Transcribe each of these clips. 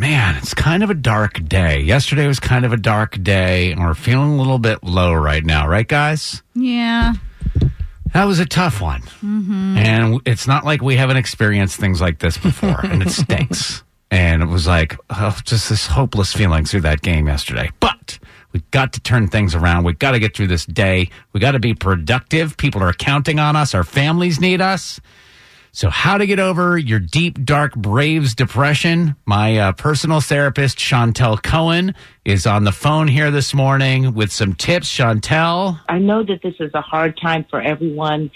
Man, it's kind of a dark day. Yesterday was kind of a dark day, and we're feeling a little bit low right now, right, guys? Yeah. That was a tough one. Mm-hmm. And it's not like we haven't experienced things like this before, and it stinks. And it was like, oh, just this hopeless feeling through that game yesterday. But we've got to turn things around. We've got to get through this day. we got to be productive. People are counting on us. Our families need us. So, how to get over your deep, dark Braves depression? My uh, personal therapist, Chantel Cohen, is on the phone here this morning with some tips. Chantel, I know that this is a hard time for everyone,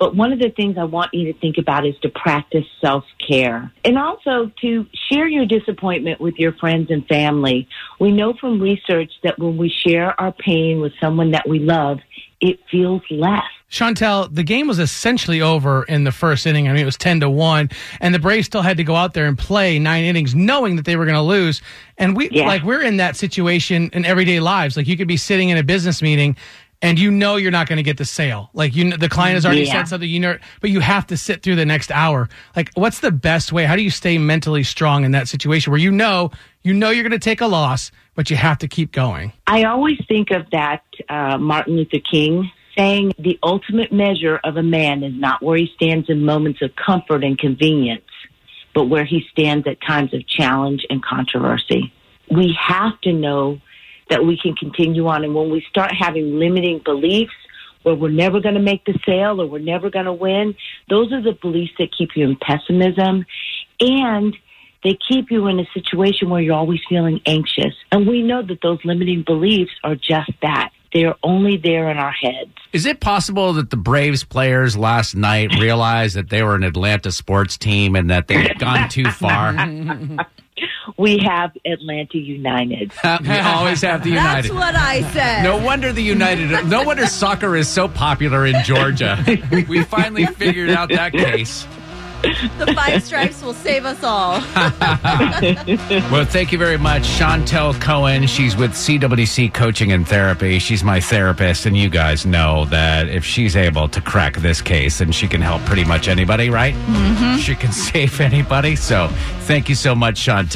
but one of the things I want you to think about is to practice self care and also to share your disappointment with your friends and family. We know from research that when we share our pain with someone that we love, it feels less. Chantel, the game was essentially over in the first inning. I mean, it was 10 to 1, and the Braves still had to go out there and play nine innings knowing that they were going to lose. And we, Yeah. like, we're in that situation in everyday lives. Like, you could be sitting in a business meeting and you know you're not going to get the sale. Like, you, the client has already Yeah. said something, you know, but you have to sit through the next hour. Like, what's the best way? How do you stay mentally strong in that situation where you know, you know, you're going to take a loss, but you have to keep going? I always think of that uh, Martin Luther King saying the ultimate measure of a man is not where he stands in moments of comfort and convenience, but where he stands at times of challenge and controversy. We have to know that we can continue on. And when we start having limiting beliefs, where we're never going to make the sale or we're never going to win, those are the beliefs that keep you in pessimism. And they keep you in a situation where you're always feeling anxious. And we know that those limiting beliefs are just that. They're only there in our heads. is it possible that the Braves players last night realized that they were an Atlanta sports team and that they had gone too far? We have Atlanta United. we always have the United. That's what I said. No wonder the United. No wonder soccer is so popular in Georgia. We finally figured out that case. The five stripes will save us all. Well, thank you very much, Chantel Cohen. She's with CWC Coaching and Therapy. She's my therapist, and you guys know that if she's able to crack this case, then she can help pretty much anybody, right? Mm-hmm. She can save anybody. So, thank you so much, Chantel.